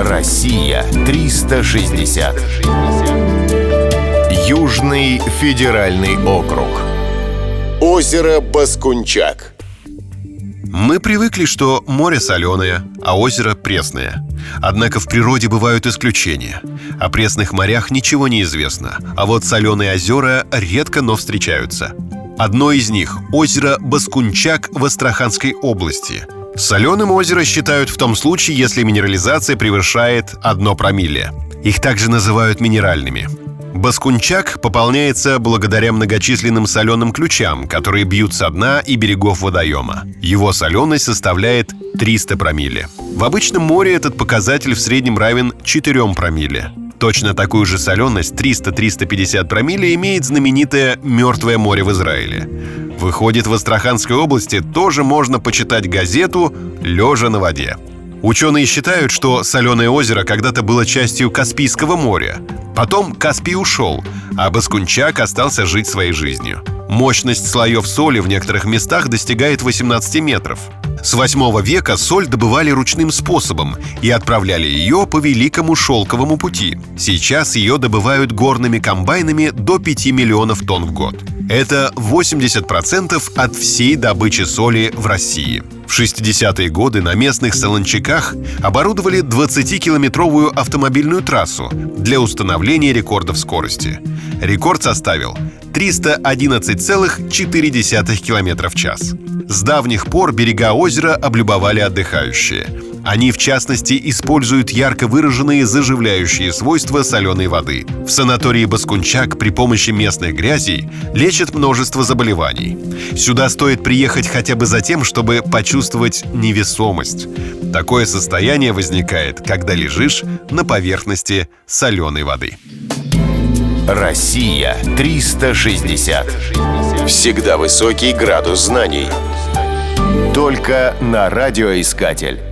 Россия 360. Южный федеральный округ. Озеро Баскунчак. Мы привыкли, что море соленое, а озеро пресное. Однако в природе бывают исключения. О пресных морях ничего не известно, а вот соленые озера редко, но встречаются. Одно из них – озеро Баскунчак в Астраханской области – Соленым озеро считают в том случае, если минерализация превышает одно промилле. Их также называют минеральными. Баскунчак пополняется благодаря многочисленным соленым ключам, которые бьют со дна и берегов водоема. Его соленость составляет 300 промилле. В обычном море этот показатель в среднем равен 4 промилле. Точно такую же соленость 300-350 промилле имеет знаменитое «Мертвое море» в Израиле. Выходит, в Астраханской области тоже можно почитать газету «Лежа на воде». Ученые считают, что Соленое озеро когда-то было частью Каспийского моря. Потом Каспий ушел, а Баскунчак остался жить своей жизнью. Мощность слоев соли в некоторых местах достигает 18 метров. С 8 века соль добывали ручным способом и отправляли ее по Великому Шелковому пути. Сейчас ее добывают горными комбайнами до 5 миллионов тонн в год. Это 80% от всей добычи соли в России. В 60-е годы на местных солончаках оборудовали 20-километровую автомобильную трассу для установления рекордов скорости. Рекорд составил 311,4 км в час. С давних пор берега озера облюбовали отдыхающие. Они, в частности, используют ярко выраженные заживляющие свойства соленой воды. В санатории Баскунчак при помощи местных грязей лечат множество заболеваний. Сюда стоит приехать хотя бы за тем, чтобы почувствовать невесомость. Такое состояние возникает, когда лежишь на поверхности соленой воды. Россия 360. Всегда высокий градус знаний. Только на радиоискатель.